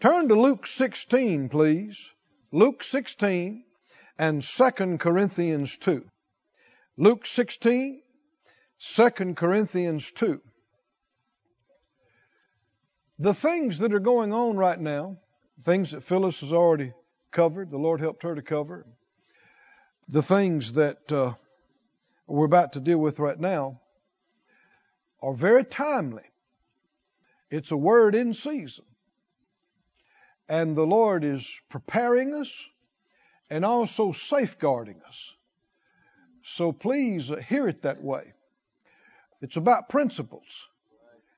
Turn to Luke 16, please. Luke 16 and 2 Corinthians 2. Luke 16, 2 Corinthians 2. The things that are going on right now, things that Phyllis has already covered, the Lord helped her to cover, the things that uh, we're about to deal with right now are very timely. It's a word in season. And the Lord is preparing us and also safeguarding us. So please hear it that way. It's about principles,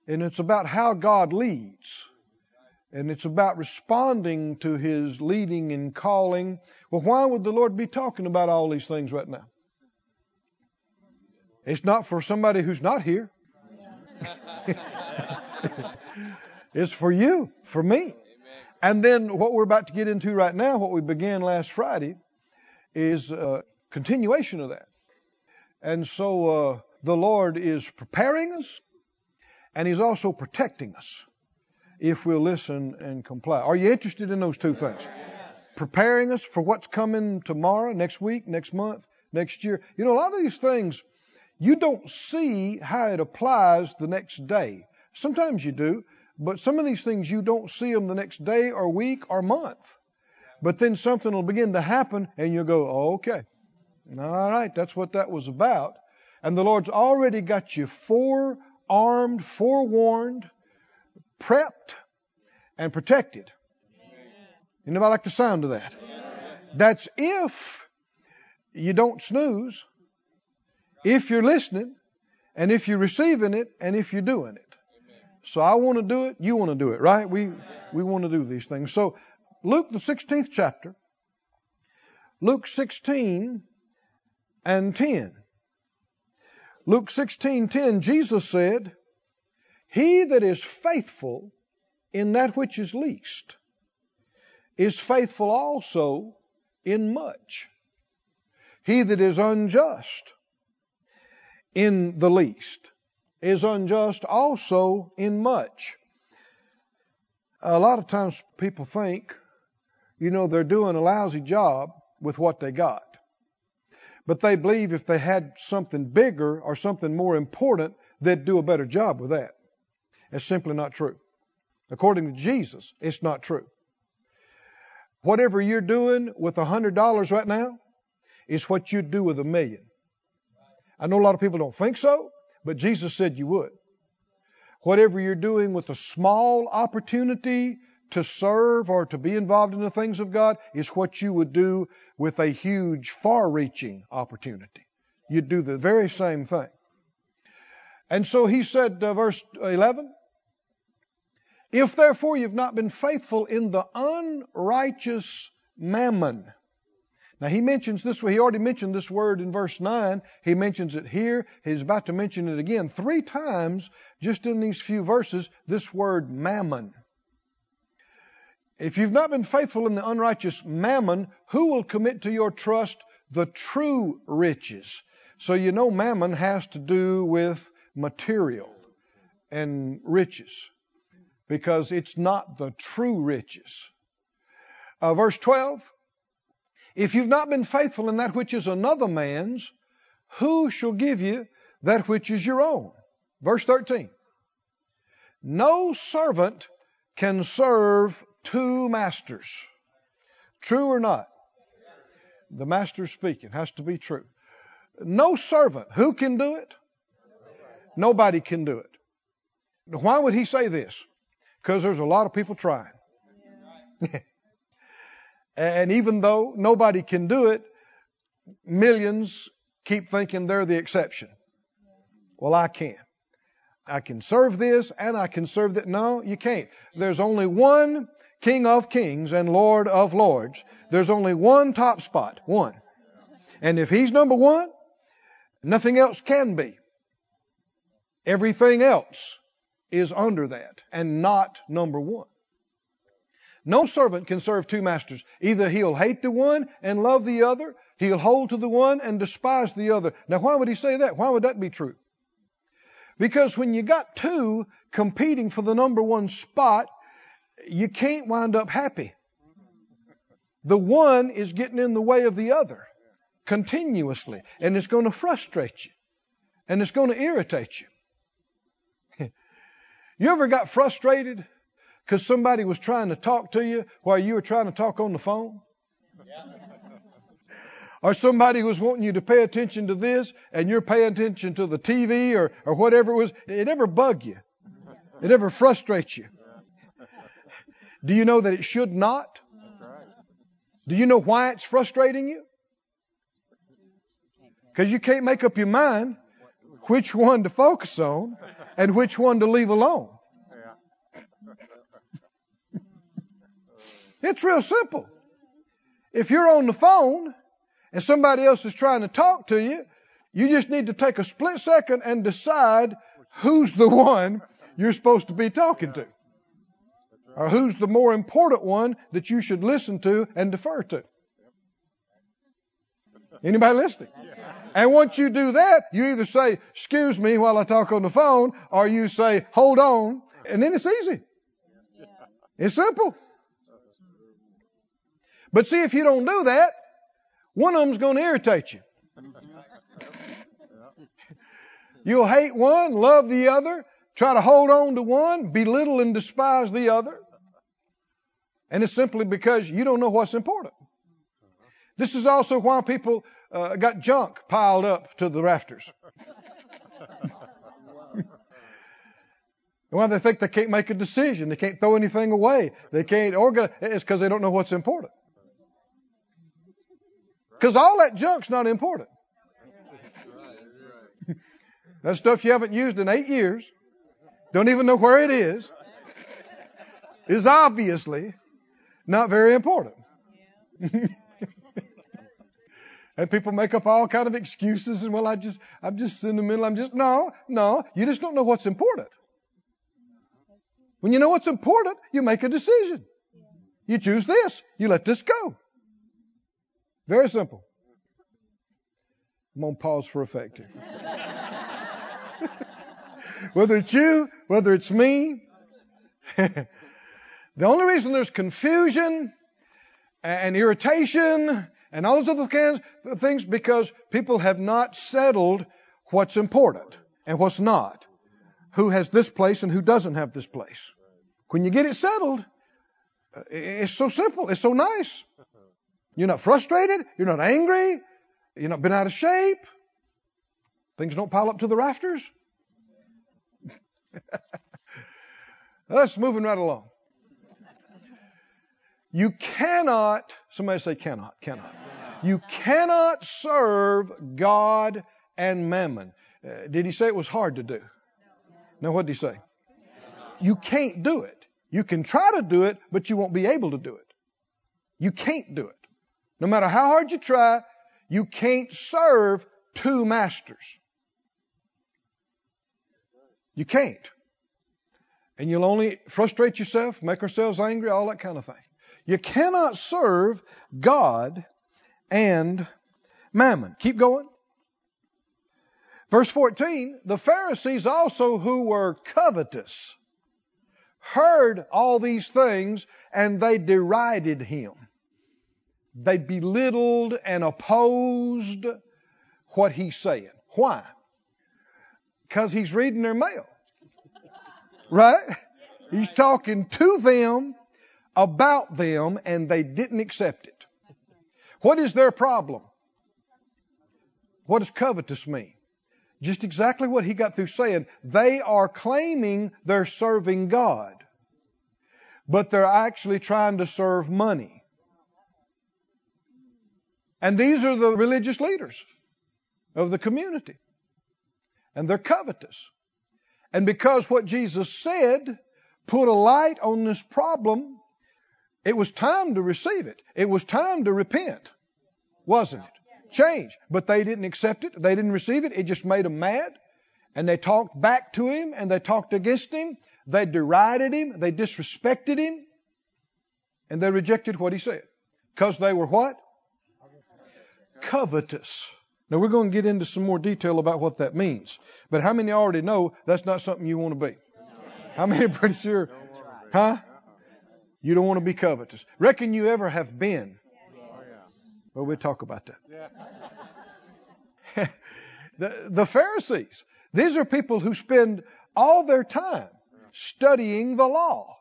and it's about how God leads, and it's about responding to His leading and calling. Well, why would the Lord be talking about all these things right now? It's not for somebody who's not here. it's for you, for me. And then what we're about to get into right now, what we began last Friday, is a continuation of that. And so uh, the Lord is preparing us, and He's also protecting us if we'll listen and comply. Are you interested in those two things? Preparing us for what's coming tomorrow, next week, next month, next year. You know, a lot of these things, you don't see how it applies the next day. Sometimes you do, but some of these things you don't see them the next day or week or month. But then something will begin to happen and you'll go, okay. All right, that's what that was about. And the Lord's already got you forearmed, forewarned, prepped, and protected. Anybody like the sound of that? That's if you don't snooze, if you're listening, and if you're receiving it, and if you're doing it. So I want to do it, you want to do it, right? We we want to do these things. So Luke the 16th chapter, Luke 16 and 10. Luke 16:10 Jesus said, "He that is faithful in that which is least is faithful also in much. He that is unjust in the least is unjust also in much. A lot of times people think, you know, they're doing a lousy job with what they got. But they believe if they had something bigger or something more important, they'd do a better job with that. It's simply not true. According to Jesus, it's not true. Whatever you're doing with a hundred dollars right now is what you'd do with a million. I know a lot of people don't think so, but Jesus said you would. Whatever you're doing with a small opportunity to serve or to be involved in the things of God is what you would do with a huge, far reaching opportunity. You'd do the very same thing. And so he said, uh, verse 11, if therefore you've not been faithful in the unrighteous mammon, now he mentions this, way, he already mentioned this word in verse 9. He mentions it here. He's about to mention it again. Three times, just in these few verses, this word mammon. If you've not been faithful in the unrighteous mammon, who will commit to your trust the true riches? So you know mammon has to do with material and riches because it's not the true riches. Uh, verse 12 if you've not been faithful in that which is another man's, who shall give you that which is your own? Verse 13. No servant can serve two masters. True or not? The master speaking has to be true. No servant. Who can do it? Nobody can do it. Why would he say this? Because there's a lot of people trying. And even though nobody can do it, millions keep thinking they're the exception. Well, I can. I can serve this and I can serve that. No, you can't. There's only one King of Kings and Lord of Lords. There's only one top spot. One. And if He's number one, nothing else can be. Everything else is under that and not number one. No servant can serve two masters. Either he'll hate the one and love the other, he'll hold to the one and despise the other. Now, why would he say that? Why would that be true? Because when you got two competing for the number one spot, you can't wind up happy. The one is getting in the way of the other continuously, and it's going to frustrate you, and it's going to irritate you. you ever got frustrated because somebody was trying to talk to you while you were trying to talk on the phone? or somebody was wanting you to pay attention to this and you're paying attention to the TV or, or whatever it was, it ever bug you. It ever frustrates you. Do you know that it should not? Do you know why it's frustrating you? Because you can't make up your mind which one to focus on and which one to leave alone. It's real simple. If you're on the phone and somebody else is trying to talk to you, you just need to take a split second and decide who's the one you're supposed to be talking to. Or who's the more important one that you should listen to and defer to. Anybody listening? And once you do that, you either say, excuse me while I talk on the phone, or you say, hold on, and then it's easy. It's simple. But see, if you don't do that, one of them's going to irritate you. You'll hate one, love the other, try to hold on to one, belittle and despise the other. And it's simply because you don't know what's important. This is also why people uh, got junk piled up to the rafters. why they think they can't make a decision, they can't throw anything away, they can't organize. It's because they don't know what's important. Because all that junk's not important. that stuff you haven't used in eight years, don't even know where it is, is obviously not very important. and people make up all kind of excuses and well I just I'm just sentimental. I'm just no, no, you just don't know what's important. When you know what's important, you make a decision. You choose this. You let this go. Very simple. I'm going to pause for effect here. whether it's you, whether it's me. the only reason there's confusion and irritation and all those other kinds of things because people have not settled what's important and what's not. Who has this place and who doesn't have this place. When you get it settled, uh, it's so simple. It's so nice. You're not frustrated. You're not angry. You're not been out of shape. Things don't pile up to the rafters. Let's moving right along. You cannot, somebody say cannot, cannot. You cannot serve God and mammon. Uh, did he say it was hard to do? No, what did he say? You can't do it. You can try to do it, but you won't be able to do it. You can't do it. No matter how hard you try, you can't serve two masters. You can't. And you'll only frustrate yourself, make ourselves angry, all that kind of thing. You cannot serve God and mammon. Keep going. Verse 14, the Pharisees also who were covetous heard all these things and they derided him. They belittled and opposed what he's saying. Why? Because he's reading their mail. Right? He's talking to them about them and they didn't accept it. What is their problem? What does covetous mean? Just exactly what he got through saying. They are claiming they're serving God, but they're actually trying to serve money. And these are the religious leaders of the community. And they're covetous. And because what Jesus said put a light on this problem, it was time to receive it. It was time to repent, wasn't it? Change. But they didn't accept it. They didn't receive it. It just made them mad. And they talked back to him and they talked against him. They derided him. They disrespected him. And they rejected what he said. Because they were what? Covetous. Now we're going to get into some more detail about what that means. But how many already know that's not something you want to be? How many are pretty sure? Huh? You don't want to be covetous. Reckon you ever have been? Well, we'll talk about that. the, the Pharisees, these are people who spend all their time studying the law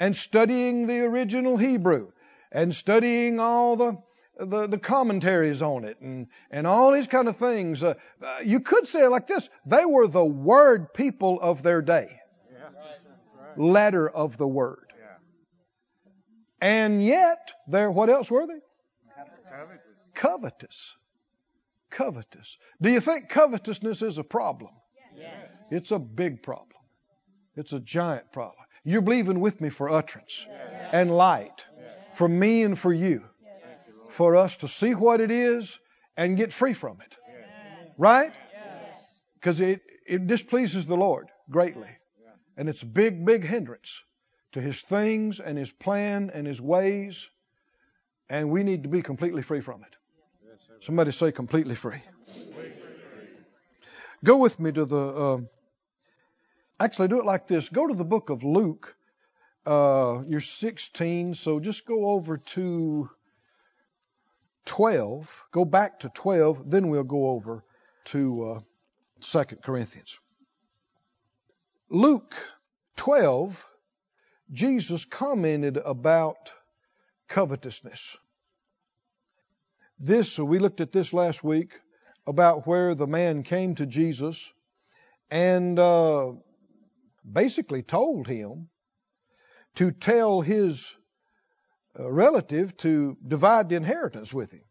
and studying the original Hebrew and studying all the the, the commentaries on it and, and all these kind of things. Uh, uh, you could say it like this they were the word people of their day, letter of the word. And yet, they're, what else were they? Covetous. Covetous. Do you think covetousness is a problem? Yes. It's a big problem. It's a giant problem. You're believing with me for utterance yes. and light yes. for me and for you, for us to see what it is and get free from it. Right? Because it, it displeases the Lord greatly. And it's a big, big hindrance to His things and His plan and His ways. And we need to be completely free from it. Somebody say completely free. Go with me to the. Uh, actually, do it like this. Go to the book of Luke. Uh, you're 16, so just go over to 12. Go back to 12, then we'll go over to uh, 2 Corinthians. Luke 12, Jesus commented about covetousness. This, we looked at this last week about where the man came to Jesus and uh, basically told him to tell his relative to divide the inheritance with him.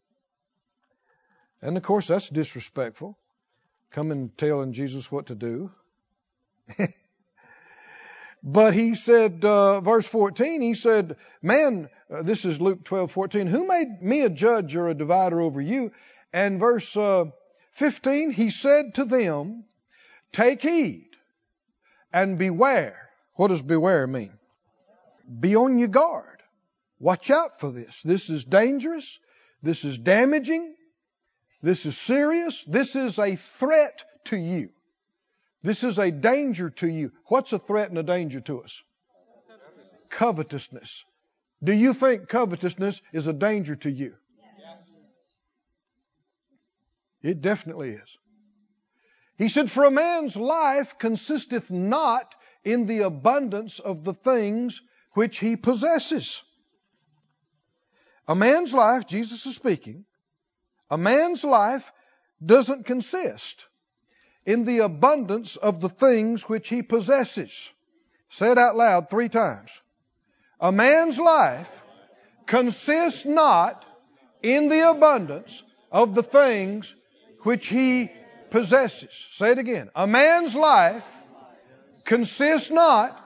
And of course, that's disrespectful. Coming and telling Jesus what to do. But he said, uh, verse 14, he said, Man, uh, this is Luke 12, 14, who made me a judge or a divider over you? And verse uh, 15, he said to them, Take heed and beware. What does beware mean? Be on your guard. Watch out for this. This is dangerous. This is damaging. This is serious. This is a threat to you. This is a danger to you. What's a threat and a danger to us? Covetousness. Do you think covetousness is a danger to you? Yes. It definitely is. He said, For a man's life consisteth not in the abundance of the things which he possesses. A man's life, Jesus is speaking, a man's life doesn't consist in the abundance of the things which he possesses. Say it out loud three times. A man's life consists not in the abundance of the things which he possesses. Say it again. A man's life consists not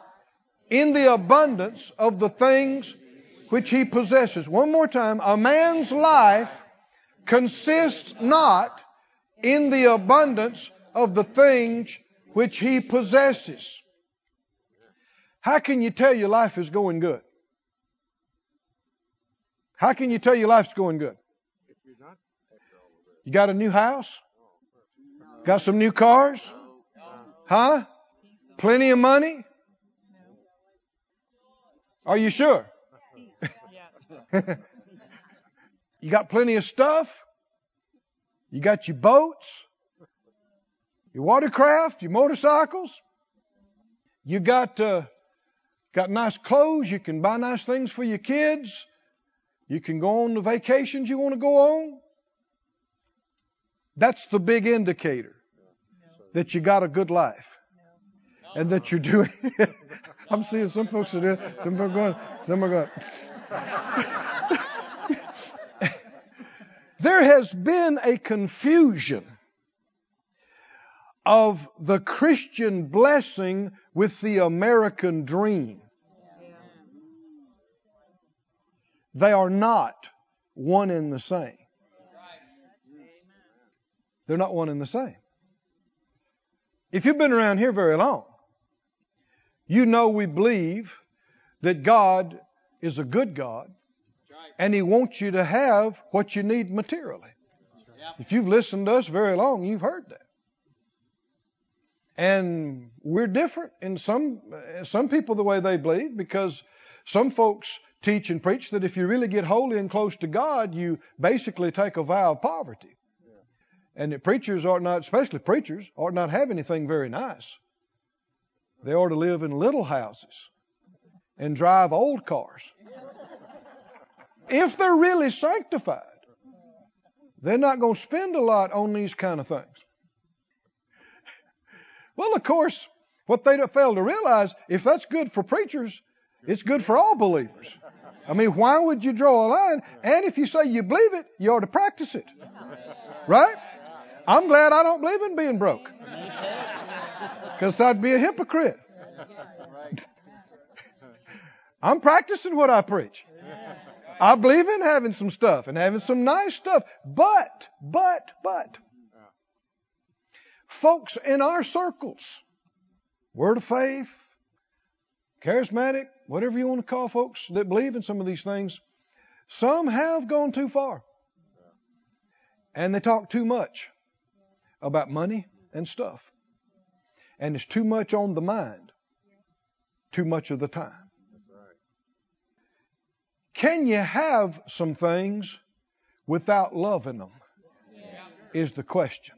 in the abundance of the things which he possesses. One more time. A man's life consists not in the abundance of the things which he possesses. How can you tell your life is going good? How can you tell your life's going good? You got a new house? Got some new cars? Huh? Plenty of money? Are you sure? you got plenty of stuff? You got your boats? your watercraft, your motorcycles. You got uh, got nice clothes. You can buy nice things for your kids. You can go on the vacations you want to go on. That's the big indicator that you got a good life and that you're doing. I'm seeing some folks are doing. Some are going. Some are going. there has been a confusion of the Christian blessing with the American dream. They are not one and the same. They're not one and the same. If you've been around here very long, you know we believe that God is a good God and He wants you to have what you need materially. If you've listened to us very long, you've heard that. And we're different in some some people the way they believe because Some folks teach and preach that if you really get holy and close to God, you basically take a vow of poverty. And that preachers ought not, especially preachers, ought not have anything very nice. They ought to live in little houses and drive old cars. If they're really sanctified, they're not going to spend a lot on these kind of things. Well, of course, what they fail to realize, if that's good for preachers, it's good for all believers. I mean, why would you draw a line? And if you say you believe it, you ought to practice it. Right? I'm glad I don't believe in being broke. Because I'd be a hypocrite. I'm practicing what I preach. I believe in having some stuff and having some nice stuff. But, but, but, folks in our circles, word of faith, charismatic, whatever you want to call folks that believe in some of these things, some have gone too far. And they talk too much about money and stuff. And it's too much on the mind, too much of the time. Can you have some things without loving them? Is the question.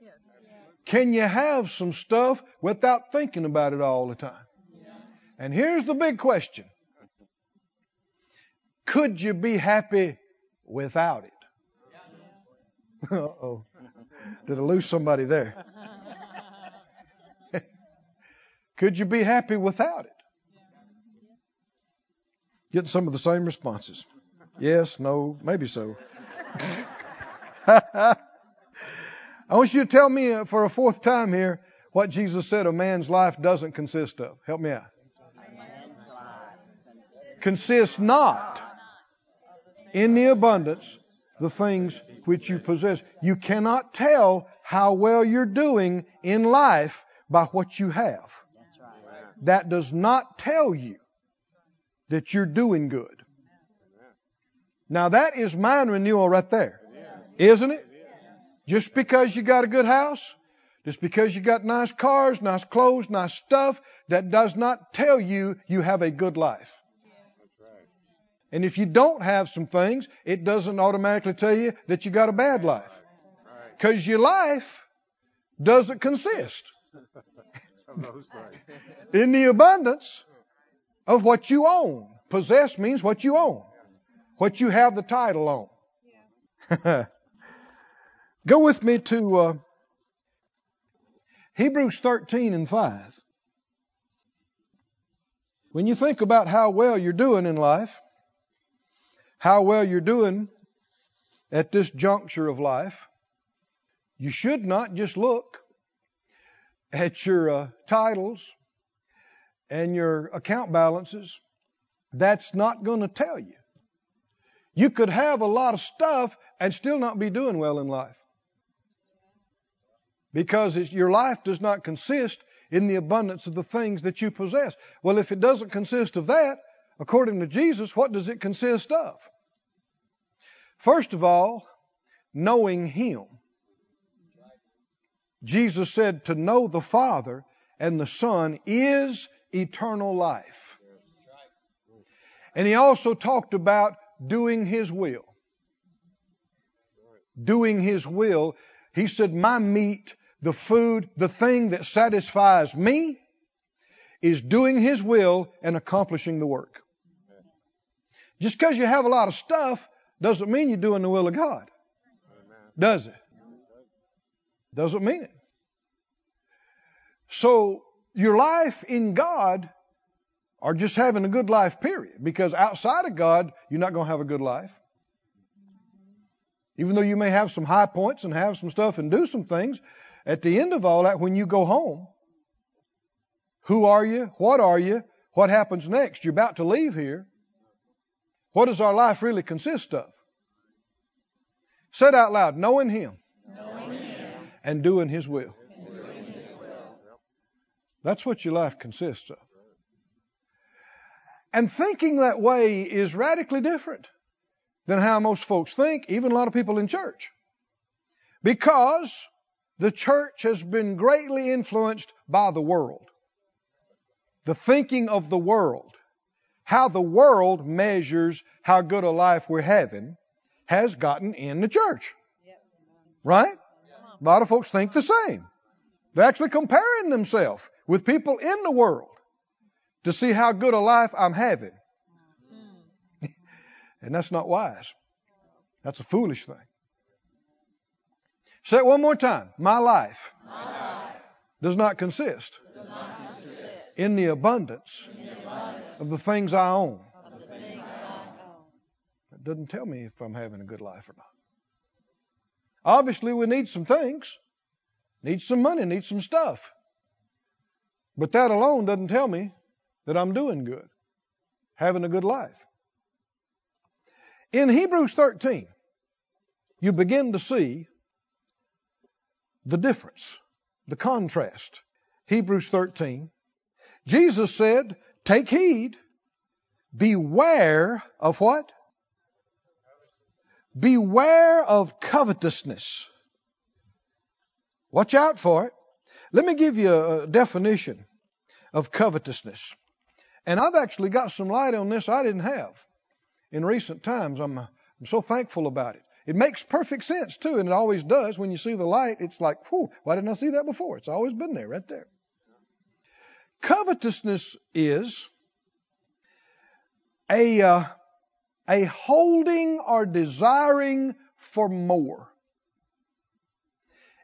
Can you have some stuff without thinking about it all the time? And here's the big question Could you be happy without it? Uh oh. Did I lose somebody there? Could you be happy without it? Getting some of the same responses. Yes, no, maybe so. I want you to tell me uh, for a fourth time here what Jesus said a man's life doesn't consist of. Help me out consists not in the abundance the things which you possess. You cannot tell how well you're doing in life by what you have. That does not tell you that you're doing good. Now that is mind renewal right there. Isn't it? Just because you got a good house, just because you got nice cars, nice clothes, nice stuff, that does not tell you you have a good life. And if you don't have some things, it doesn't automatically tell you that you got a bad life. Because your life doesn't consist in the abundance of what you own. Possess means what you own, what you have the title on. Go with me to uh, Hebrews 13 and 5. When you think about how well you're doing in life, how well you're doing at this juncture of life, you should not just look at your uh, titles and your account balances. That's not going to tell you. You could have a lot of stuff and still not be doing well in life. Because your life does not consist in the abundance of the things that you possess. Well, if it doesn't consist of that, According to Jesus, what does it consist of? First of all, knowing Him. Jesus said to know the Father and the Son is eternal life. And He also talked about doing His will. Doing His will. He said, My meat, the food, the thing that satisfies me, is doing His will and accomplishing the work. Just because you have a lot of stuff doesn't mean you're doing the will of God. Does it? Doesn't mean it. So your life in God or just having a good life, period. Because outside of God, you're not going to have a good life. Even though you may have some high points and have some stuff and do some things, at the end of all that, when you go home, who are you? What are you? What happens next? You're about to leave here. What does our life really consist of? Said out loud, knowing Him, knowing him and, doing His, will. Doing His will. That's what your life consists of. And thinking that way is radically different than how most folks think, even a lot of people in church. Because the church has been greatly influenced by the world. The thinking of the world how the world measures how good a life we're having has gotten in the church. Right? A lot of folks think the same. They're actually comparing themselves with people in the world to see how good a life I'm having. and that's not wise. That's a foolish thing. Say it one more time. My life, My life does not consist, does not consist in the abundance in the abundance of the things I own. own. It doesn't tell me if I'm having a good life or not. Obviously, we need some things. Need some money, need some stuff. But that alone doesn't tell me that I'm doing good, having a good life. In Hebrews 13, you begin to see the difference, the contrast. Hebrews 13. Jesus said, Take heed, beware of what? Beware of covetousness. Watch out for it. Let me give you a definition of covetousness. And I've actually got some light on this I didn't have in recent times. I'm, I'm so thankful about it. It makes perfect sense too, and it always does. When you see the light, it's like, whew, why didn't I see that before? It's always been there, right there. Covetousness is a, uh, a holding or desiring for more.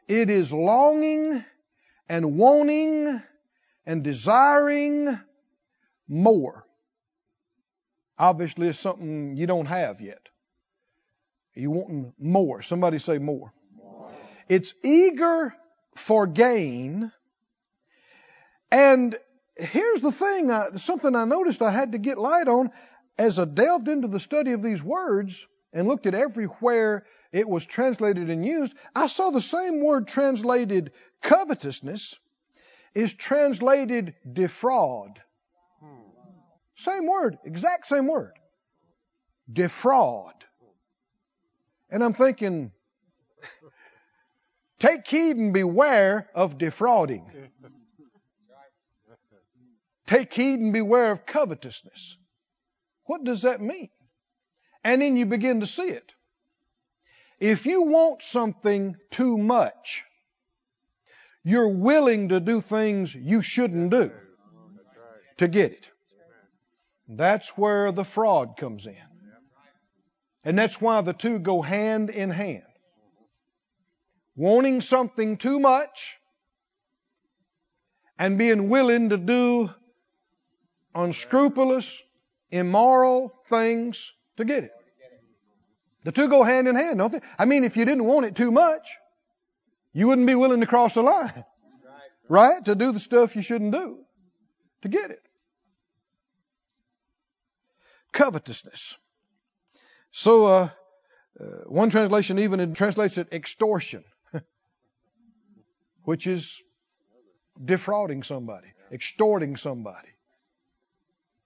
It is longing and wanting and desiring more. Obviously, it's something you don't have yet. You wanting more. Somebody say more. It's eager for gain. And here's the thing, uh, something I noticed I had to get light on as I delved into the study of these words and looked at everywhere it was translated and used, I saw the same word translated covetousness is translated defraud. Same word, exact same word. Defraud. And I'm thinking, take heed and beware of defrauding. Take heed and beware of covetousness. What does that mean? And then you begin to see it. If you want something too much, you're willing to do things you shouldn't do to get it. That's where the fraud comes in. And that's why the two go hand in hand. Wanting something too much and being willing to do unscrupulous, immoral things to get it. The two go hand in hand, don't they? I mean, if you didn't want it too much, you wouldn't be willing to cross the line. Right? To do the stuff you shouldn't do to get it. Covetousness. So, uh, uh, one translation even translates it extortion, which is defrauding somebody, extorting somebody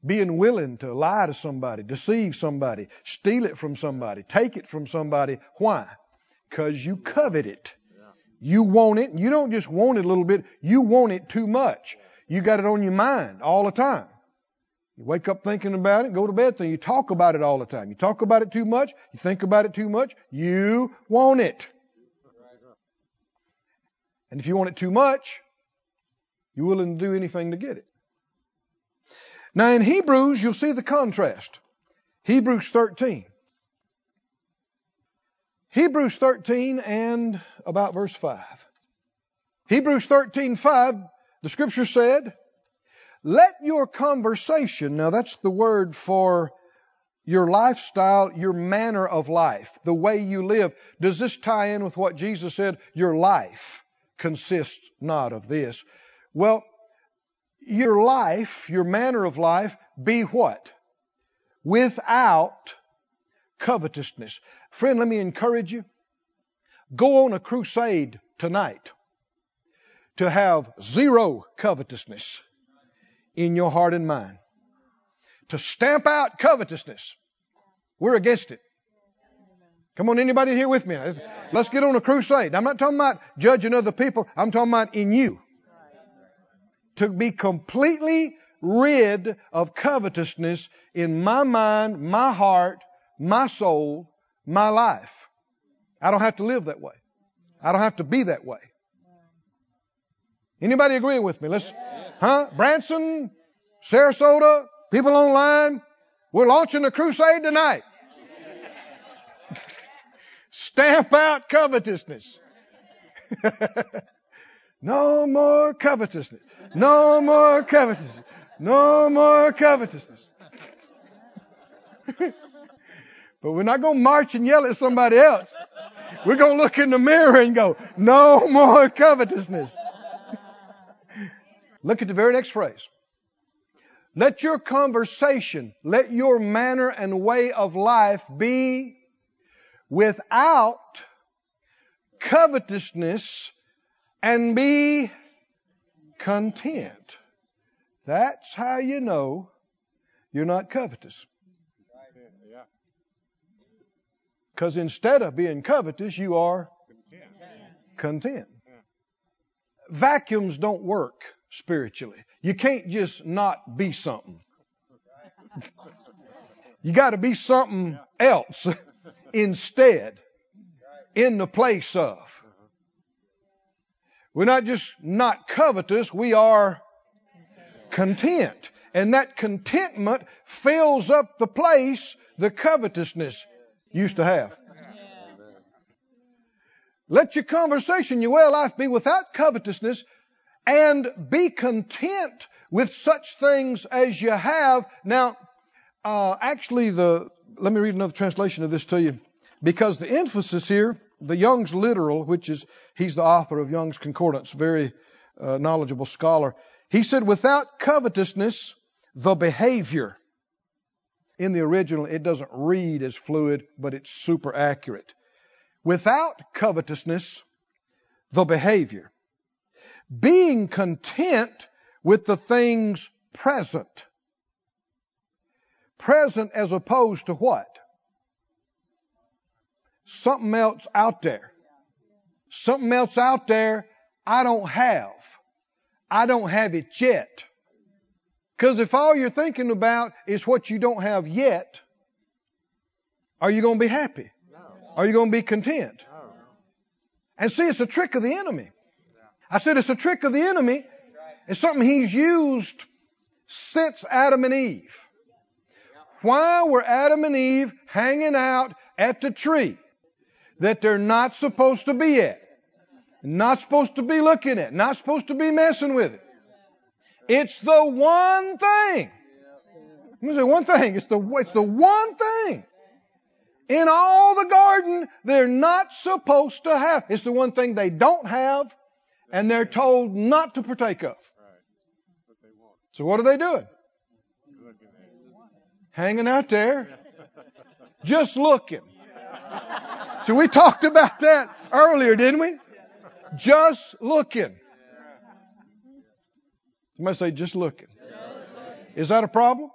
being willing to lie to somebody, deceive somebody, steal it from somebody, take it from somebody. Why? Because you covet it. You want it. You don't just want it a little bit, you want it too much. You got it on your mind all the time. You wake up thinking about it, go to bed thinking. You talk about it all the time. You talk about it too much, you think about it too much, you want it. And if you want it too much, you're willing to do anything to get it. Now in Hebrews, you'll see the contrast. Hebrews 13. Hebrews 13 and about verse 5. Hebrews 13, 5, the scripture said, let your conversation, now that's the word for your lifestyle, your manner of life, the way you live. Does this tie in with what Jesus said? Your life consists not of this. Well, your life, your manner of life, be what? Without covetousness. Friend, let me encourage you. Go on a crusade tonight to have zero covetousness in your heart and mind. To stamp out covetousness. We're against it. Come on, anybody here with me? Let's get on a crusade. I'm not talking about judging other people. I'm talking about in you to be completely rid of covetousness in my mind, my heart, my soul, my life. I don't have to live that way. I don't have to be that way. Anybody agree with me? Let's, huh? Branson, Sarasota, people online, we're launching a crusade tonight. Stamp out covetousness. no more covetousness. No more covetousness. No more covetousness. but we're not going to march and yell at somebody else. We're going to look in the mirror and go, no more covetousness. look at the very next phrase. Let your conversation, let your manner and way of life be without covetousness and be content. That's how you know you're not covetous. Because instead of being covetous, you are content. Vacuums don't work spiritually. You can't just not be something. You got to be something else instead in the place of. We're not just not covetous, we are content. And that contentment fills up the place the covetousness used to have. Let your conversation, your way of life be without covetousness and be content with such things as you have. Now, uh, actually, the let me read another translation of this to you because the emphasis here, the Young's literal, which is he's the author of Young's Concordance, very uh, knowledgeable scholar. He said, without covetousness, the behavior. In the original, it doesn't read as fluid, but it's super accurate. Without covetousness, the behavior. Being content with the things present. Present as opposed to what? Something else out there. Something else out there I don't have. I don't have it yet. Because if all you're thinking about is what you don't have yet, are you going to be happy? No. Are you going to be content? No. And see, it's a trick of the enemy. I said it's a trick of the enemy. It's something he's used since Adam and Eve. Why were Adam and Eve hanging out at the tree that they're not supposed to be at? Not supposed to be looking at, not supposed to be messing with it. It's the one thing. Let me say one thing. It's the, it's the one thing in all the garden they're not supposed to have. It's the one thing they don't have and they're told not to partake of. So what are they doing? Hanging out there, just looking. So we talked about that earlier, didn't we? Just looking. Somebody say, just looking. Is that a problem?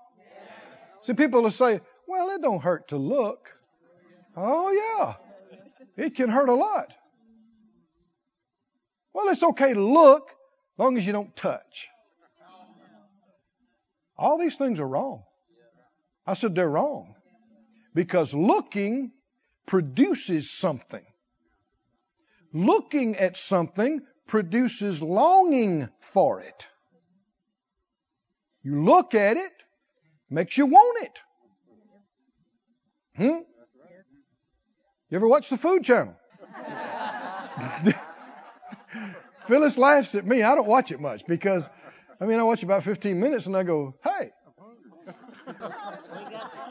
See, people will say, well, it don't hurt to look. Oh, yeah. It can hurt a lot. Well, it's okay to look as long as you don't touch. All these things are wrong. I said they're wrong. Because looking produces something. Looking at something produces longing for it. You look at it, makes you want it. Hmm? You ever watch the Food Channel? Phyllis laughs at me. I don't watch it much because, I mean, I watch about 15 minutes and I go, hey,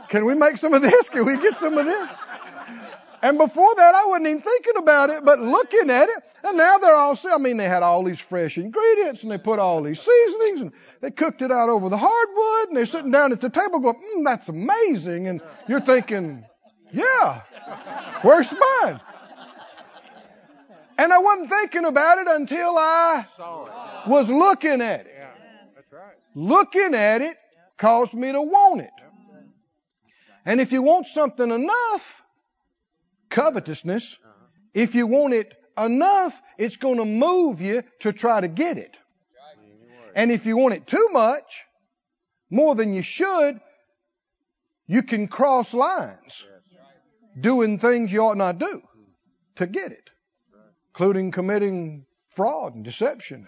can we make some of this? Can we get some of this? And before that, I wasn't even thinking about it, but looking at it, and now they're all, I mean, they had all these fresh ingredients and they put all these seasonings and they cooked it out over the hardwood and they're sitting down at the table going, mm, that's amazing. And you're thinking, yeah, where's mine? And I wasn't thinking about it until I was looking at it. Looking at it caused me to want it. And if you want something enough, covetousness, uh-huh. if you want it enough, it's going to move you to try to get it. And if you want it too much, more than you should, you can cross lines doing things you ought not do to get it, including committing fraud and deception, and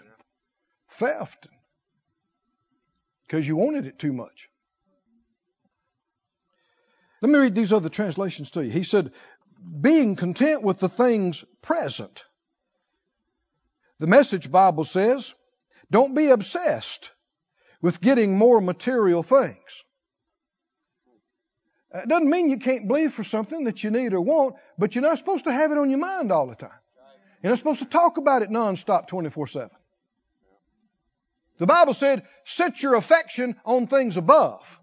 theft, because you wanted it too much. Let me read these other translations to you. He said, being content with the things present. The Message Bible says, don't be obsessed with getting more material things. It doesn't mean you can't believe for something that you need or want, but you're not supposed to have it on your mind all the time. You're not supposed to talk about it nonstop 24 7. The Bible said, set your affection on things above,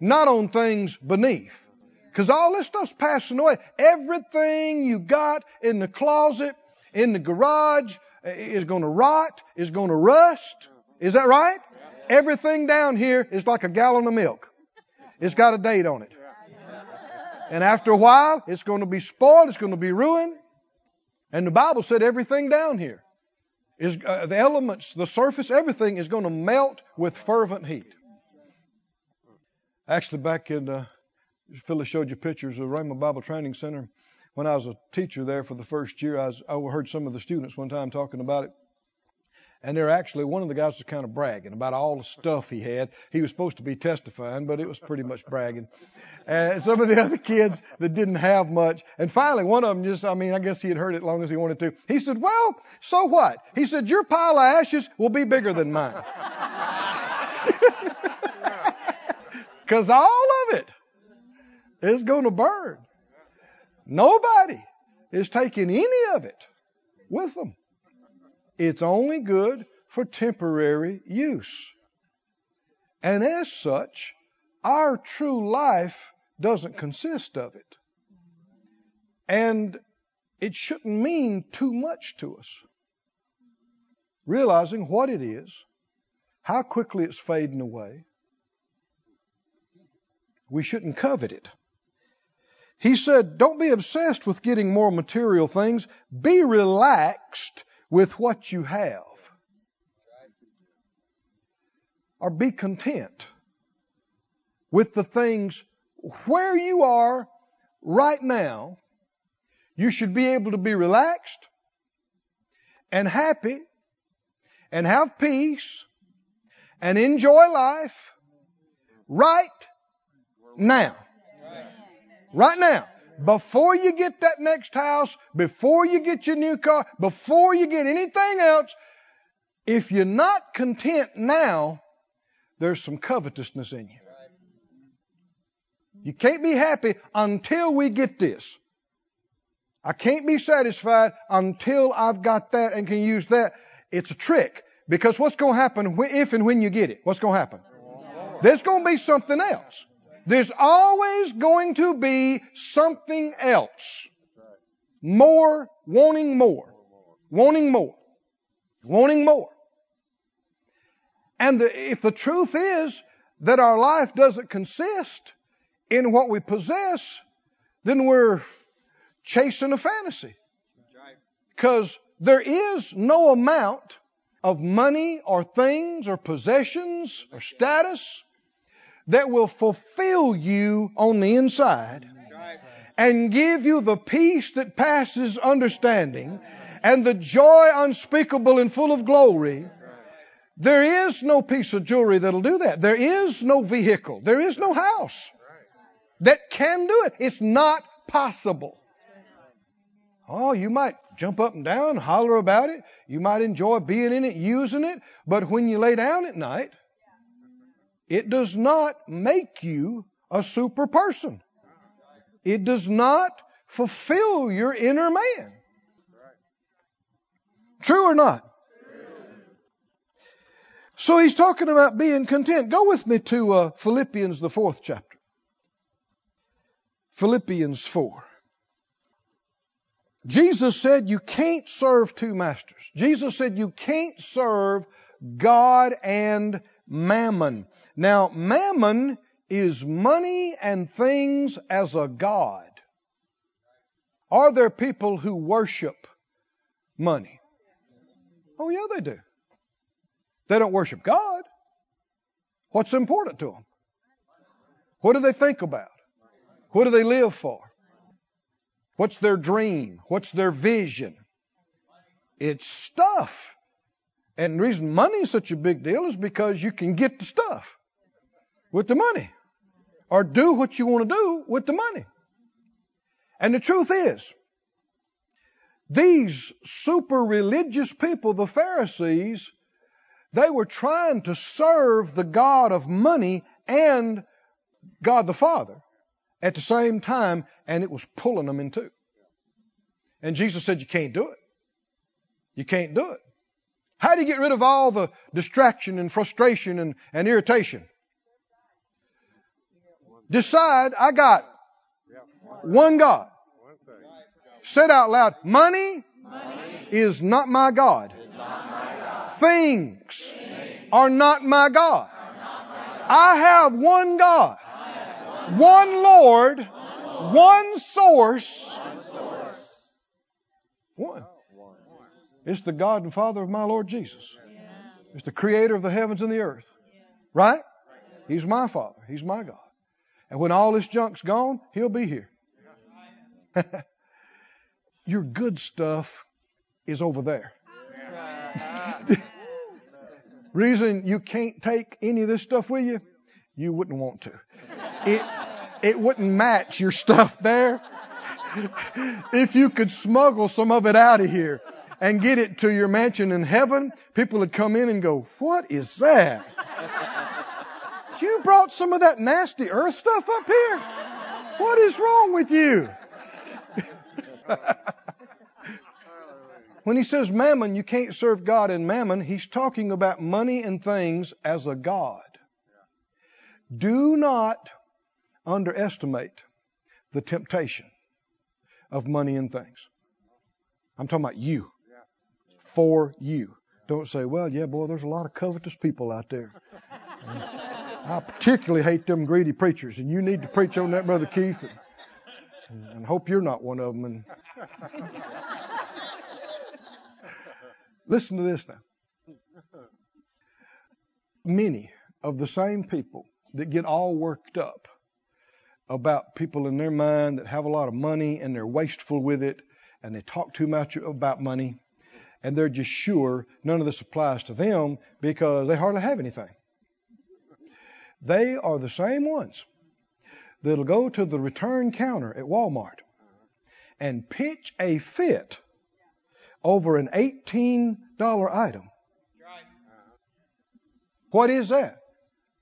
not on things beneath. Because all this stuff's passing away. Everything you got in the closet, in the garage, is going to rot, is going to rust. Is that right? Everything down here is like a gallon of milk. It's got a date on it. And after a while, it's going to be spoiled, it's going to be ruined. And the Bible said everything down here is uh, the elements, the surface, everything is going to melt with fervent heat. Actually, back in, uh, Phyllis showed you pictures of Rhema Bible Training Center. When I was a teacher there for the first year, I, was, I overheard some of the students one time talking about it. And they're actually, one of the guys was kind of bragging about all the stuff he had. He was supposed to be testifying, but it was pretty much bragging. And some of the other kids that didn't have much. And finally, one of them just, I mean, I guess he had heard it long as he wanted to. He said, well, so what? He said, your pile of ashes will be bigger than mine. Cause all of it is going to burn. Nobody is taking any of it with them. It's only good for temporary use. And as such, our true life doesn't consist of it. And it shouldn't mean too much to us. Realizing what it is, how quickly it's fading away, we shouldn't covet it. He said, don't be obsessed with getting more material things. Be relaxed with what you have. Or be content with the things where you are right now. You should be able to be relaxed and happy and have peace and enjoy life right now. Right now. Before you get that next house, before you get your new car, before you get anything else, if you're not content now, there's some covetousness in you. You can't be happy until we get this. I can't be satisfied until I've got that and can use that. It's a trick. Because what's going to happen if and when you get it? What's going to happen? There's going to be something else. There's always going to be something else. More, wanting more. Wanting more. Wanting more. And the, if the truth is that our life doesn't consist in what we possess, then we're chasing a fantasy. Because there is no amount of money or things or possessions or status that will fulfill you on the inside and give you the peace that passes understanding and the joy unspeakable and full of glory. There is no piece of jewelry that'll do that. There is no vehicle. There is no house that can do it. It's not possible. Oh, you might jump up and down, holler about it. You might enjoy being in it, using it. But when you lay down at night, it does not make you a super person. It does not fulfill your inner man. True or not? So he's talking about being content. Go with me to uh, Philippians, the fourth chapter. Philippians 4. Jesus said you can't serve two masters. Jesus said you can't serve God and mammon. Now, mammon is money and things as a god. Are there people who worship money? Oh, yeah, they do. They don't worship God. What's important to them? What do they think about? What do they live for? What's their dream? What's their vision? It's stuff. And the reason money is such a big deal is because you can get the stuff with the money or do what you want to do with the money. And the truth is, these super religious people, the Pharisees, they were trying to serve the God of money and God the Father at the same time, and it was pulling them in two. And Jesus said, You can't do it. You can't do it. How do you get rid of all the distraction and frustration and, and irritation? Decide, I got one God. Said out loud, money, is not my God. Things are not my God. I have one God, one Lord, one source. One. It's the God and Father of my Lord Jesus. It's the creator of the heavens and the earth. Right? He's my Father. He's my God. And when all this junk's gone, He'll be here. Your good stuff is over there. Reason you can't take any of this stuff with you, you wouldn't want to. It, it wouldn't match your stuff there. If you could smuggle some of it out of here and get it to your mansion in heaven, people would come in and go, What is that? Brought some of that nasty earth stuff up here? What is wrong with you? when he says mammon, you can't serve God in mammon, he's talking about money and things as a God. Do not underestimate the temptation of money and things. I'm talking about you. For you. Don't say, well, yeah, boy, there's a lot of covetous people out there. I particularly hate them greedy preachers, and you need to preach on that, Brother Keith, and, and hope you're not one of them. And listen to this now. Many of the same people that get all worked up about people in their mind that have a lot of money and they're wasteful with it and they talk too much about money and they're just sure none of this applies to them because they hardly have anything. They are the same ones that'll go to the return counter at Walmart and pitch a fit over an $18 item. What is that?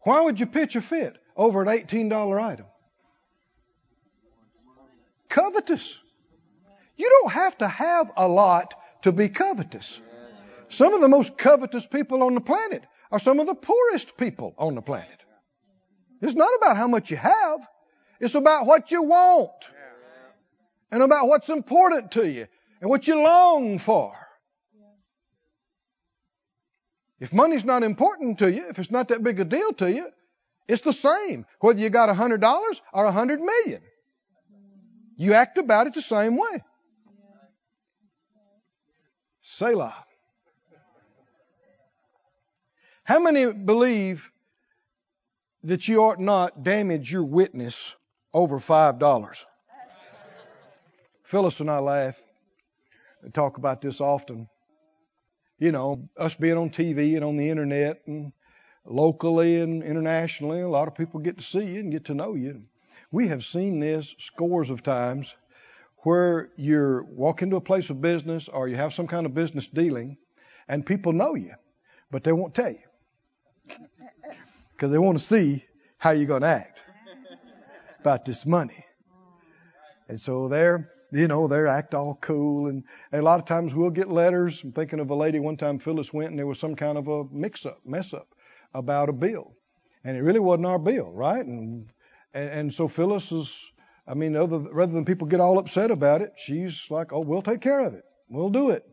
Why would you pitch a fit over an $18 item? Covetous. You don't have to have a lot to be covetous. Some of the most covetous people on the planet are some of the poorest people on the planet. It's not about how much you have. It's about what you want. And about what's important to you and what you long for. If money's not important to you, if it's not that big a deal to you, it's the same whether you got a hundred dollars or a hundred million. You act about it the same way. Selah. How many believe that you ought not damage your witness over five dollars? Phyllis and I laugh and talk about this often. You know, us being on TV and on the internet and locally and internationally, a lot of people get to see you and get to know you. We have seen this scores of times where you're walking to a place of business or you have some kind of business dealing and people know you, but they won't tell you because they want to see how you're going to act about this money. And so they're, you know, they act all cool. And, a lot of times we'll get letters. I'm thinking of a lady one time Phyllis went and there was some kind of a mix up, mess up about a bill. And it really wasn't our bill, right? And, and, and so Phyllis is, I mean, other, rather than people get all upset about it, she's like, oh, we'll take care of it. We'll do it.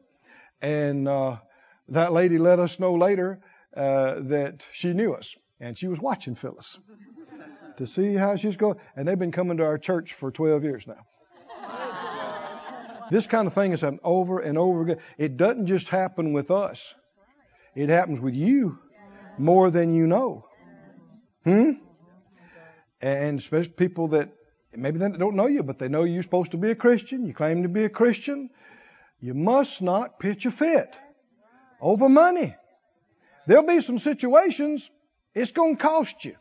And uh, that lady let us know later uh, that she knew us and she was watching Phyllis to see how she's going. And they've been coming to our church for 12 years now. This kind of thing has happened over and over again. It doesn't just happen with us, it happens with you more than you know. Hmm? And especially people that maybe they don't know you, but they know you're supposed to be a Christian. You claim to be a Christian. You must not pitch a fit over money. There'll be some situations it's going to cost you.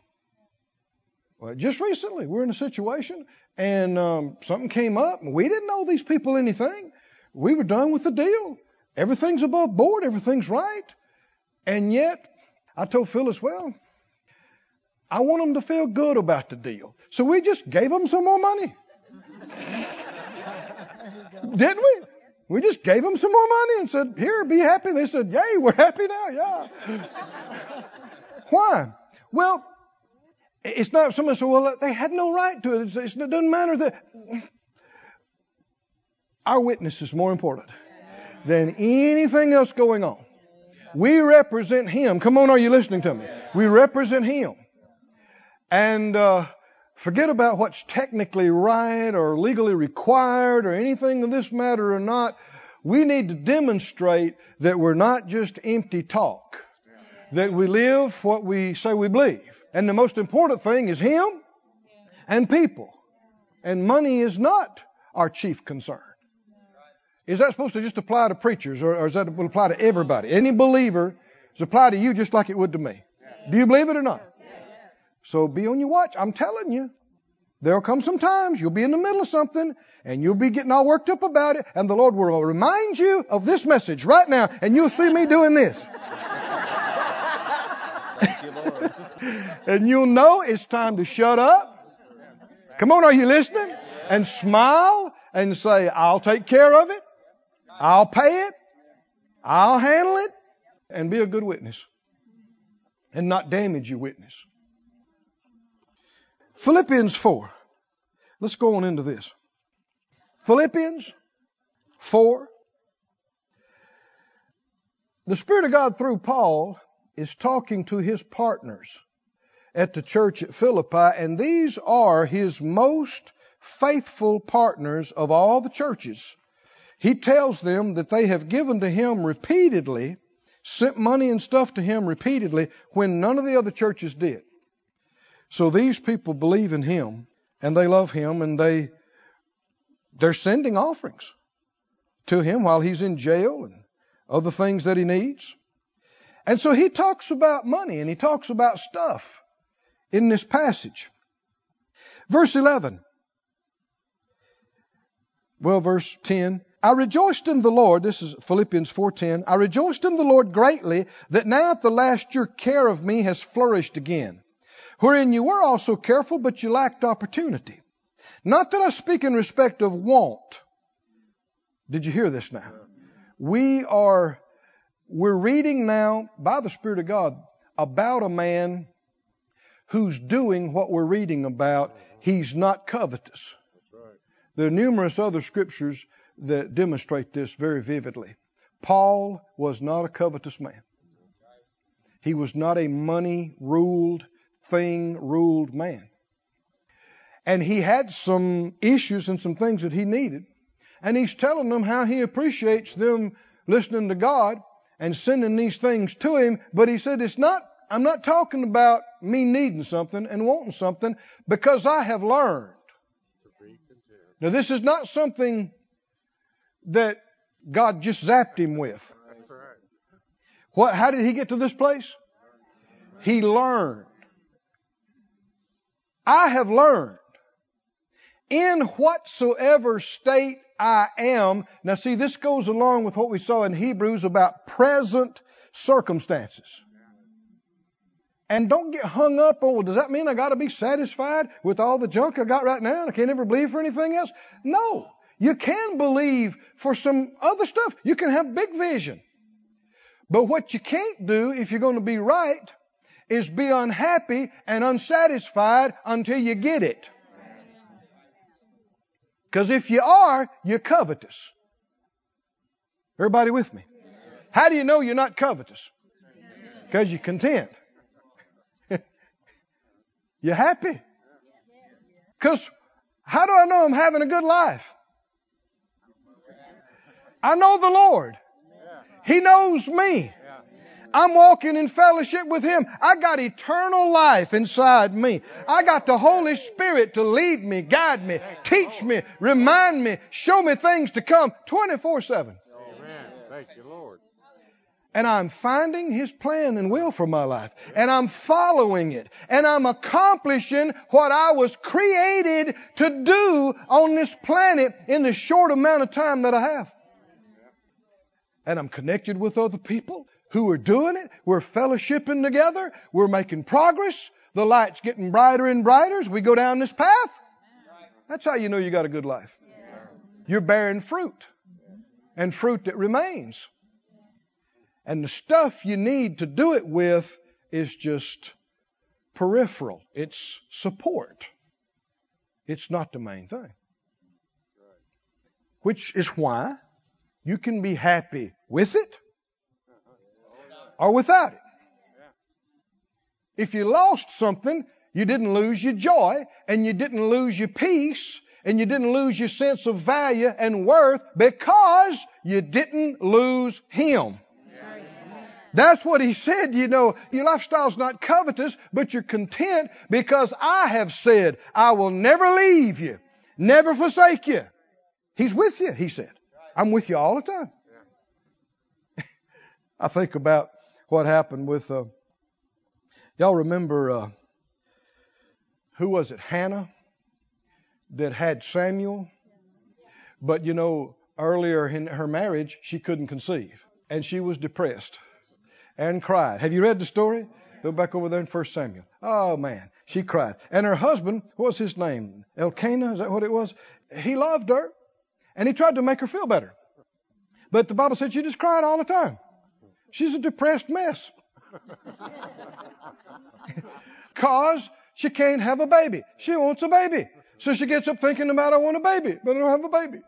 Well, just recently, we're in a situation and um, something came up, and we didn't know these people anything. We were done with the deal. Everything's above board, everything's right. And yet, I told Phyllis, well, I want them to feel good about the deal. So we just gave them some more money. Didn't we? We just gave them some more money and said, Here, be happy. They said, Yay, we're happy now. Yeah. Why? Well, it's not someone said, Well, they had no right to it. It's, it doesn't matter that. Our witness is more important than anything else going on. We represent Him. Come on, are you listening to me? We represent Him. And uh, forget about what's technically right or legally required or anything of this matter or not. We need to demonstrate that we're not just empty talk, that we live what we say we believe. And the most important thing is Him and people. And money is not our chief concern. Is that supposed to just apply to preachers or, or is that apply to everybody? Any believer is apply to you just like it would to me. Do you believe it or not? So be on your watch. I'm telling you. There'll come some times you'll be in the middle of something and you'll be getting all worked up about it and the Lord will remind you of this message right now and you'll see me doing this. And you'll know it's time to shut up. Come on, are you listening? And smile and say, I'll take care of it. I'll pay it. I'll handle it. And be a good witness. And not damage your witness. Philippians 4. Let's go on into this. Philippians 4. The Spirit of God through Paul is talking to his partners at the church at Philippi, and these are his most faithful partners of all the churches. He tells them that they have given to him repeatedly, sent money and stuff to him repeatedly when none of the other churches did. So these people believe in him and they love him and they they're sending offerings to him while he's in jail and other things that he needs. And so he talks about money and he talks about stuff in this passage. Verse 11. Well, verse 10. I rejoiced in the Lord, this is Philippians 4:10. I rejoiced in the Lord greatly that now at the last your care of me has flourished again, wherein you were also careful, but you lacked opportunity. Not that I speak in respect of want. Did you hear this now? We are we're reading now by the Spirit of God about a man who's doing what we're reading about. He's not covetous. There are numerous other scriptures that demonstrate this very vividly. Paul was not a covetous man. He was not a money ruled, thing ruled man. And he had some issues and some things that he needed. And he's telling them how he appreciates them listening to God and sending these things to him. But he said, it's not, I'm not talking about me needing something and wanting something because I have learned. Now, this is not something that God just zapped him with. What, how did he get to this place? He learned. I have learned in whatsoever state I am. Now see, this goes along with what we saw in Hebrews about present circumstances. And don't get hung up on, well, does that mean I got to be satisfied with all the junk I got right now and I can't ever believe for anything else? No. You can believe for some other stuff. You can have big vision. But what you can't do if you're going to be right is be unhappy and unsatisfied until you get it. Because if you are, you're covetous. Everybody with me? How do you know you're not covetous? Because you're content. you're happy. Because how do I know I'm having a good life? I know the Lord. He knows me. I'm walking in fellowship with Him. I got eternal life inside me. I got the Holy Spirit to lead me, guide me, teach me, remind me, show me things to come 24 7. Amen. Thank you, Lord. And I'm finding His plan and will for my life. And I'm following it. And I'm accomplishing what I was created to do on this planet in the short amount of time that I have. And I'm connected with other people who are doing it. We're fellowshipping together. We're making progress. The light's getting brighter and brighter as we go down this path. That's how you know you got a good life. You're bearing fruit and fruit that remains. And the stuff you need to do it with is just peripheral. It's support. It's not the main thing. Which is why you can be happy with it or without it. If you lost something, you didn't lose your joy and you didn't lose your peace and you didn't lose your sense of value and worth because you didn't lose Him. That's what he said, you know, your lifestyle's not covetous, but you're content because I have said, I will never leave you, never forsake you. He's with you, he said. I'm with you all the time. I think about what happened with, uh, y'all remember, uh, who was it? Hannah that had Samuel. But you know, earlier in her marriage, she couldn't conceive and she was depressed and cried. Have you read the story? Go back over there in 1 Samuel. Oh man, she cried. And her husband, what was his name? Elkanah, is that what it was? He loved her and he tried to make her feel better. But the Bible said she just cried all the time. She's a depressed mess. Cause she can't have a baby. She wants a baby. So she gets up thinking about, I want a baby, but I don't have a baby.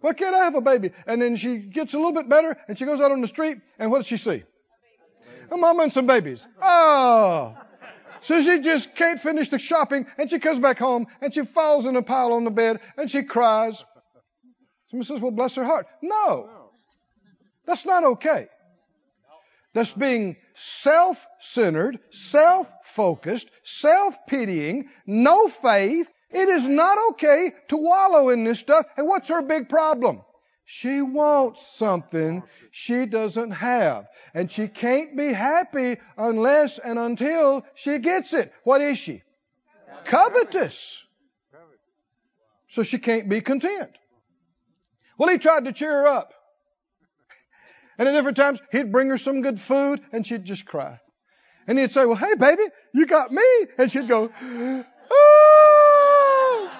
Why can't I have a baby? And then she gets a little bit better and she goes out on the street and what does she see? A mama and some babies. Oh. So she just can't finish the shopping and she comes back home and she falls in a pile on the bed and she cries. Somebody says, well, bless her heart. No. That's not okay. That's being self-centered, self-focused, self-pitying, no faith. It is not okay to wallow in this stuff. And what's her big problem? She wants something she doesn't have. And she can't be happy unless and until she gets it. What is she? Covetous. So she can't be content. Well, he tried to cheer her up. And at different times, he'd bring her some good food and she'd just cry. And he'd say, well, hey, baby, you got me. And she'd go, oh!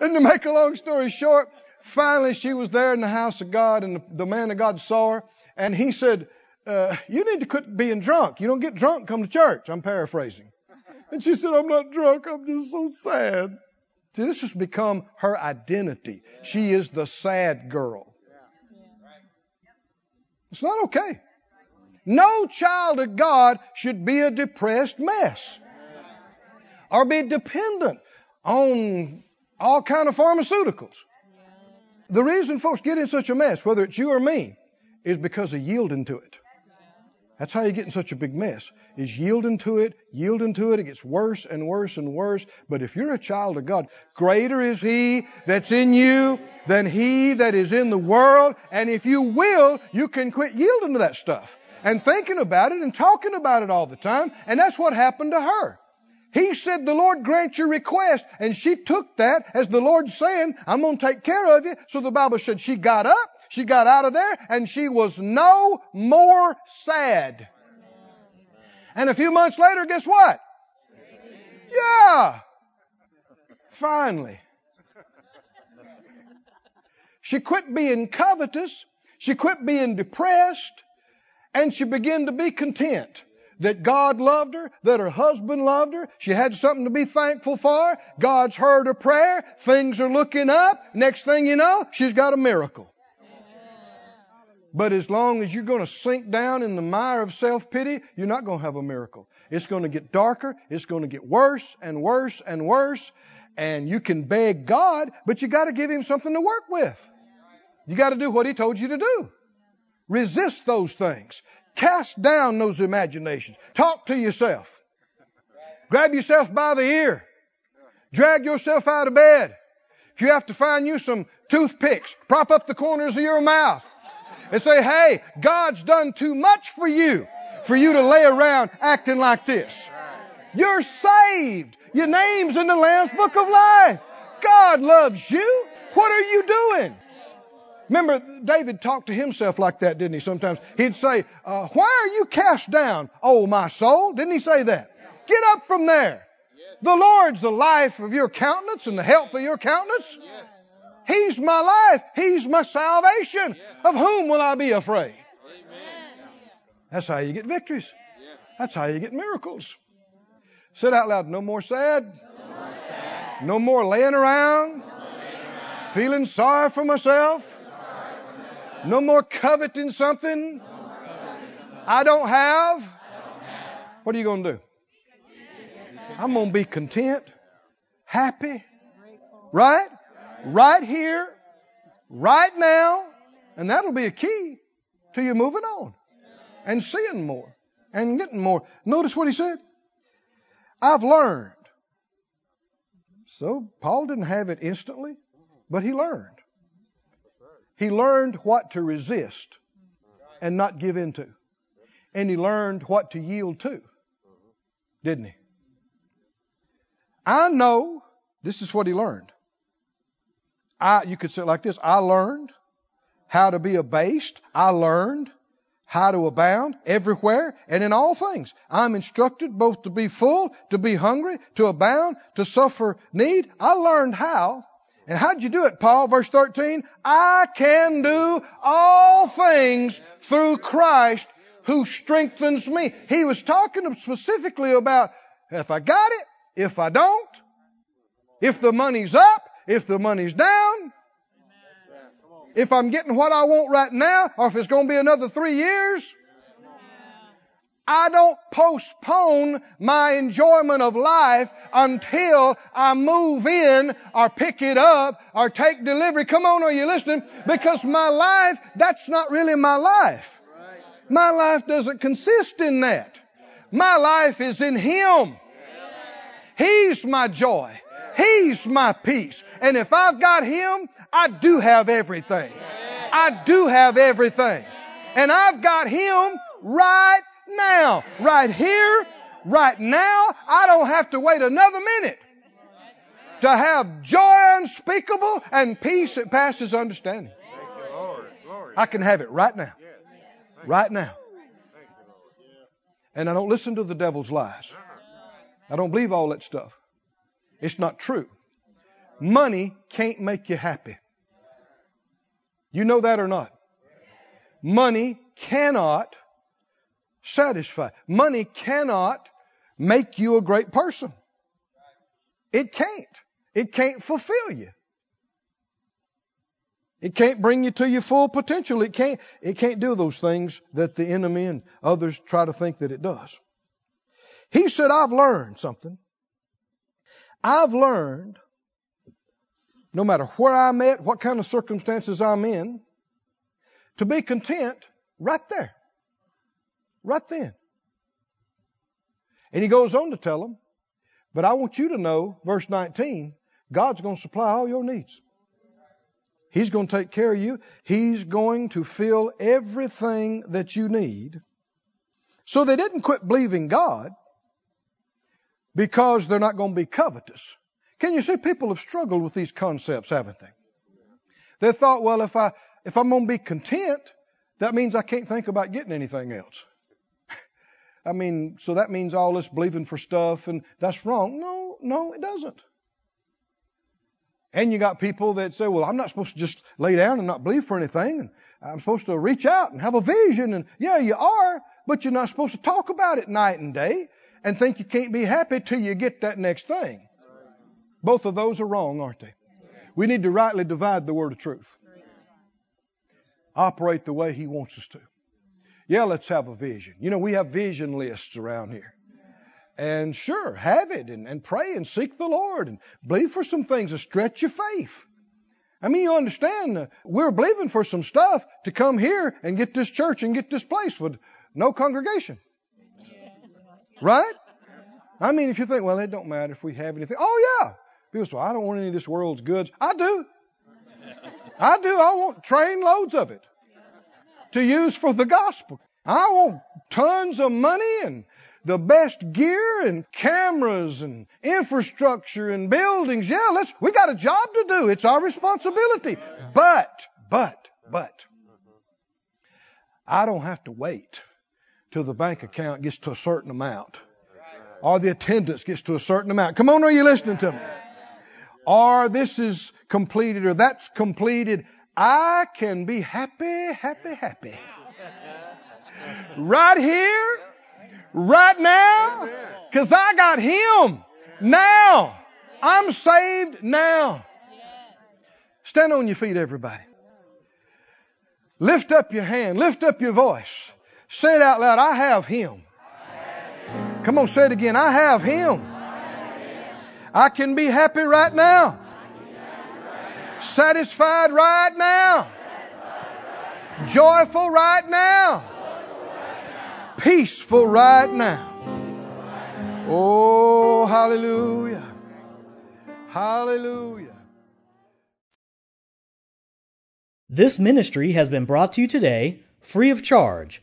and to make a long story short, finally she was there in the house of God and the, man of God saw her and he said, uh, you need to quit being drunk. You don't get drunk, come to church. I'm paraphrasing. And she said, I'm not drunk. I'm just so sad. See, this has become her identity. She is the sad girl. It's not okay. No child of God should be a depressed mess or be dependent on all kind of pharmaceuticals. The reason folks get in such a mess, whether it's you or me, is because of yielding to it. That's how you get in such a big mess. Is yielding to it, yielding to it. It gets worse and worse and worse. But if you're a child of God, greater is He that's in you than He that is in the world. And if you will, you can quit yielding to that stuff and thinking about it and talking about it all the time. And that's what happened to her. He said, the Lord grant your request. And she took that as the Lord saying, I'm going to take care of you. So the Bible said she got up she got out of there and she was no more sad. And a few months later, guess what? Yeah. Finally. She quit being covetous. She quit being depressed. And she began to be content that God loved her, that her husband loved her. She had something to be thankful for. God's heard her prayer. Things are looking up. Next thing you know, she's got a miracle. But as long as you're going to sink down in the mire of self pity, you're not going to have a miracle. It's going to get darker. It's going to get worse and worse and worse. And you can beg God, but you got to give Him something to work with. You got to do what He told you to do. Resist those things. Cast down those imaginations. Talk to yourself. Grab yourself by the ear. Drag yourself out of bed. If you have to find you some toothpicks, prop up the corners of your mouth and say, hey, God's done too much for you for you to lay around acting like this. You're saved. Your name's in the Lamb's Book of Life. God loves you. What are you doing? Remember, David talked to himself like that, didn't he? Sometimes he'd say, uh, Why are you cast down, oh my soul? Didn't he say that? Get up from there. The Lord's the life of your countenance and the health of your countenance. He's my life. He's my salvation. Of whom will I be afraid? That's how you get victories. That's how you get miracles. Say it out loud. No more sad. No more, laying around. Feeling sorry for myself. No more coveting something I don't have. What are you going to do? I'm going to be content, happy, right? Right here, right now. And that'll be a key to you moving on and seeing more and getting more. Notice what he said. I've learned. So Paul didn't have it instantly, but he learned. He learned what to resist and not give in to. And he learned what to yield to. Didn't he? I know this is what he learned. I, you could say it like this I learned how to be abased. I learned how to abound everywhere and in all things. I'm instructed both to be full, to be hungry, to abound, to suffer need. I learned how. And how'd you do it, Paul? Verse 13. I can do all things through Christ who strengthens me. He was talking specifically about if I got it, if I don't, if the money's up, if the money's down, if I'm getting what I want right now, or if it's going to be another three years. I don't postpone my enjoyment of life until I move in or pick it up or take delivery. Come on, are you listening? Because my life, that's not really my life. My life doesn't consist in that. My life is in Him. He's my joy. He's my peace. And if I've got Him, I do have everything. I do have everything. And I've got Him right now. Right here, right now. I don't have to wait another minute to have joy unspeakable and peace that passes understanding. I can have it right now. Right now. And I don't listen to the devil's lies. I don't believe all that stuff. It's not true. Money can't make you happy. You know that or not? Money cannot satisfy. Money cannot make you a great person. It can't. It can't fulfill you. It can't bring you to your full potential. It can't, it can't do those things that the enemy and others try to think that it does. He said, I've learned something. I've learned, no matter where I'm at, what kind of circumstances I'm in, to be content right there. Right then. And he goes on to tell them, but I want you to know, verse 19, God's going to supply all your needs. He's going to take care of you. He's going to fill everything that you need. So they didn't quit believing God because they're not going to be covetous. Can you see people have struggled with these concepts, haven't they? They thought, well, if I if I'm going to be content, that means I can't think about getting anything else. I mean, so that means all this believing for stuff and that's wrong. No, no, it doesn't. And you got people that say, well, I'm not supposed to just lay down and not believe for anything. And I'm supposed to reach out and have a vision. And yeah, you are, but you're not supposed to talk about it night and day and think you can't be happy till you get that next thing. Both of those are wrong, aren't they? We need to rightly divide the word of truth. Operate the way He wants us to. Yeah, let's have a vision. You know, we have vision lists around here. And sure, have it and, and pray and seek the Lord and believe for some things to stretch your faith. I mean, you understand, uh, we're believing for some stuff to come here and get this church and get this place with no congregation. Right? I mean, if you think, well, it don't matter if we have anything. Oh, yeah. People say, well, I don't want any of this world's goods. I do. I do. I want train loads of it to use for the gospel. I want tons of money and the best gear and cameras and infrastructure and buildings. Yeah, let's, we got a job to do. It's our responsibility. But, but, but, I don't have to wait till the bank account gets to a certain amount or the attendance gets to a certain amount. Come on, are you listening to me? Or this is completed or that's completed. I can be happy, happy, happy. Right here, right now, because I got Him now. I'm saved now. Stand on your feet, everybody. Lift up your hand, lift up your voice. Say it out loud I have Him. Come on, say it again. I have Him. I can be happy right now. Satisfied right now. Joyful right now. Peaceful right now. Oh, hallelujah. Hallelujah. This ministry has been brought to you today free of charge